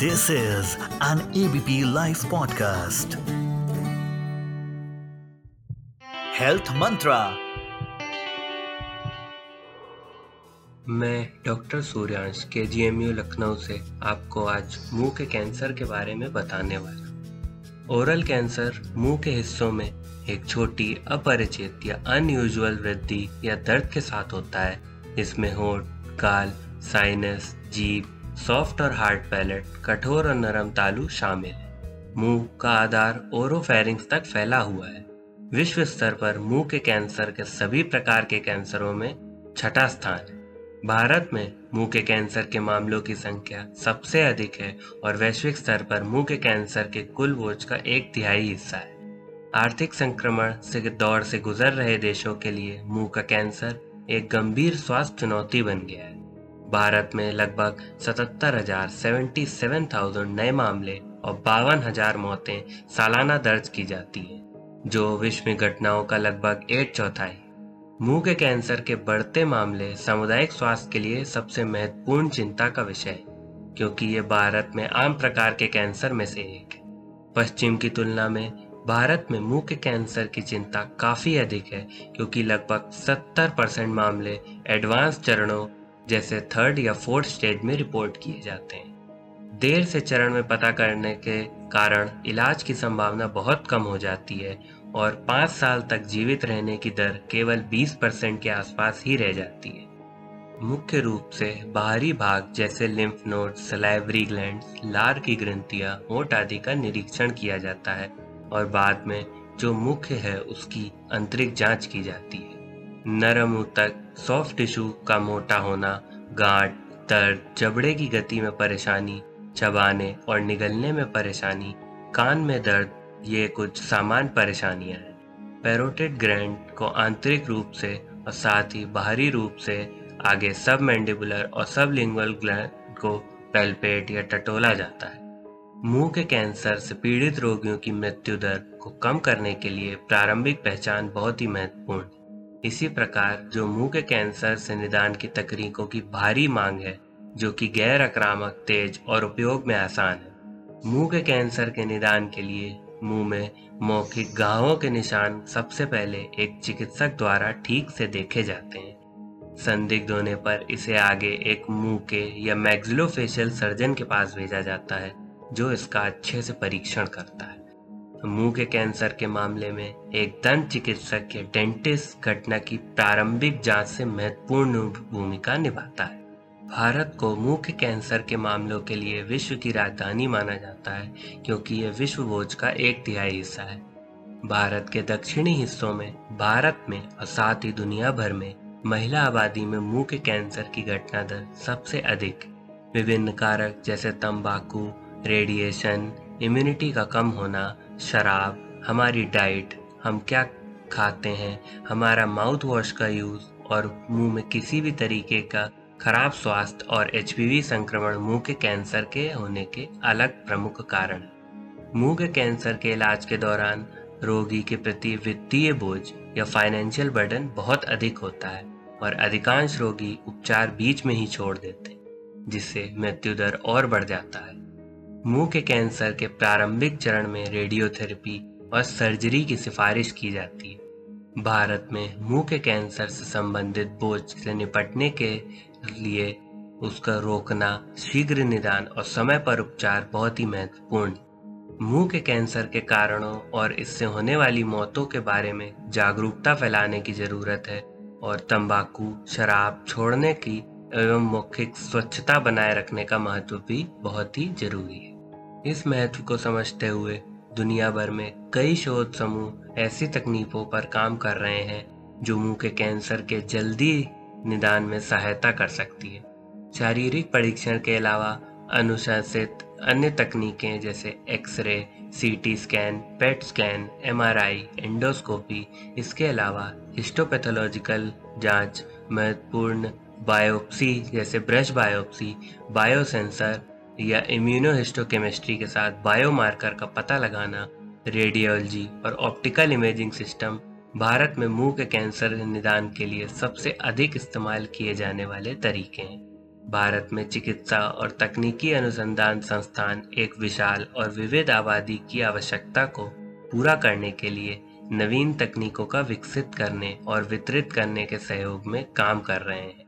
This is an ABP Life podcast. Health Mantra. मैं doctor Suryansh K G Lucknow से आपको आज मुँह के कैंसर के बारे में बताने वाला ओरल कैंसर मुँह के हिस्सों में एक छोटी, अपरिचित या अनयूजुअल वृद्धि या दर्द के साथ होता है इसमें होठ, गाल साइनस जीभ सॉफ्ट और हार्ड पैलेट, कठोर और नरम तालु शामिल। है मुँह का आधार ओरोफेरिंग्स तक फैला हुआ है। विश्व स्तर पर मुँह के कैंसर के सभी प्रकार के कैंसरों में छठा स्थान है। भारत में मुँह के कैंसर के मामलों की संख्या सबसे अधिक है और वैश्विक स्तर पर मुँह के कैंसर के कुल बोझ का एक तिहाई हिस्सा है। आर्थिक संक्रमण से दौर से गुजर रहे देशों के लिए मुँह का कैंसर एक गंभीर स्वास्थ्य चुनौती बन गया है। भारत में लगभग सतहत्तर हज़ार सेवेंटी सेवन थाउज़ेंड नए मामले और बावन हज़ार मौतें सालाना दर्ज की जाती हैं, जो विश्व में घटनाओं का लगभग एक चौथाई। मुँह के कैंसर के बढ़ते मामले सामुदायिक स्वास्थ्य के लिए सबसे महत्वपूर्ण चिंता का विषय है, क्योंकि ये भारत में आम प्रकार के कैंसर में से एक है। पश्चिम की तुलना में भारत में मुँह के कैंसर की चिंता काफ़ी अधिक है, क्योंकि लगभग 70 परसेंट मामले एडवांस चरणों जैसे थर्ड या फोर्थ स्टेज में रिपोर्ट किए जाते हैं। देर से चरण में पता करने के कारण इलाज की संभावना बहुत कम हो जाती है और पाँच साल तक जीवित रहने की दर केवल 20 परसेंट के आसपास ही रह जाती है। मुख्य रूप से बाहरी भाग जैसे लिम्फ नोड सलाइवरी ग्लैंड लार की ग्रंथियाँ होट आदि का निरीक्षण किया जाता है और बाद में जो मुख्य है उसकी आंतरिक जाँच की जाती है। नरम ऊतक सॉफ्ट टिश्यू का मोटा होना गांठ दर्द, जबड़े की गति में परेशानी, चबाने और निगलने में परेशानी, कान में दर्द, ये कुछ सामान्य परेशानियाँ हैं। पेरोटेड ग्रैंड को आंतरिक रूप से और साथ ही बाहरी रूप से आगे सब मैंडिबुलर और सब लिंगुअल ग्लैंड को पेल्पेट या टटोला जाता है। मुँह के कैंसर से पीड़ित रोगियों की मृत्यु दर को कम करने के लिए प्रारंभिक पहचान बहुत ही महत्वपूर्ण इसी प्रकार जो मुँह के कैंसर से निदान की तकनीकों की भारी मांग है, जो कि गैर आक्रामक, तेज और उपयोग में आसान है। मुँह के कैंसर के निदान के लिए मुँह में मौखिक गाहों के निशान सबसे पहले एक चिकित्सक द्वारा ठीक से देखे जाते हैं। संदिग्ध होने पर इसे आगे एक मुँह के या मैग्जिलोफेशियल सर्जन के पास भेजा जाता है, जो इसका अच्छे से परीक्षण करता है। मुँह के कैंसर के मामले में एक दंत चिकित्सक या डेंटिस्ट घटना की प्रारंभिक जाँच से महत्वपूर्ण भूमिका निभाता है। भारत को मुँह के कैंसर के मामलों के लिए विश्व की राजधानी माना जाता है, क्योंकि यह विश्व भोज का एक तिहाई हिस्सा है। भारत के दक्षिणी हिस्सों में, भारत में और साथ ही दुनिया भर में महिला आबादी में मुँह के कैंसर की घटना दर सबसे अधिक। विभिन्न कारक जैसे तंबाकू, रेडिएशन, इम्यूनिटी का कम होना शराब, हमारी डाइट, हम क्या खाते हैं, हमारा माउथ वॉश का यूज़ और मुँह में किसी भी तरीके का खराब स्वास्थ्य और एचपीवी संक्रमण मुँह के कैंसर के होने के अलग प्रमुख कारण। मुँह के कैंसर के इलाज के दौरान रोगी के प्रति वित्तीय बोझ या फाइनेंशियल बर्डन बहुत अधिक होता है और अधिकांश रोगी उपचार बीच में ही छोड़ देते जिससे मृत्यु दर और बढ़ जाता है। मुँह के कैंसर के प्रारंभिक चरण में रेडियोथेरेपी और सर्जरी की सिफारिश की जाती है। भारत में मुँह के कैंसर से संबंधित बोझ से निपटने के लिए उसका रोकना, शीघ्र निदान और समय पर उपचार बहुत ही महत्वपूर्ण मुँह के कैंसर के कारणों और इससे होने वाली मौतों के बारे में जागरूकता फैलाने की ज़रूरत है और तंबाकू, शराब छोड़ने की एवं मौखिक स्वच्छता बनाए रखने का महत्व भी बहुत ही ज़रूरी है। इस महत्व को समझते हुए दुनिया भर में कई शोध समूह ऐसी तकनीकों पर काम कर रहे हैं जो मुँह के कैंसर के जल्दी निदान में सहायता कर सकती है। शारीरिक परीक्षण के अलावा अनुशासित अन्य तकनीकें जैसे x ray, CT scan, PET scan, MRI, endoscopy, इसके अलावा हिस्टोपैथोलॉजिकल जाँच, महत्वपूर्ण बायोप्सी जैसे ब्रश बायोप्सी, बायोसेंसर या इम्यूनोहिस्टोकेमिस्ट्री के साथ बायोमार्कर का पता लगाना रेडियोलॉजी और ऑप्टिकल इमेजिंग सिस्टम भारत में मुँह के कैंसर निदान के लिए सबसे अधिक इस्तेमाल किए जाने वाले तरीके हैं। भारत में चिकित्सा और तकनीकी अनुसंधान संस्थान एक विशाल और विविध आबादी की आवश्यकता को पूरा करने के लिए नवीन तकनीकों का विकसित करने और वितरित करने के सहयोग में काम कर रहे हैं।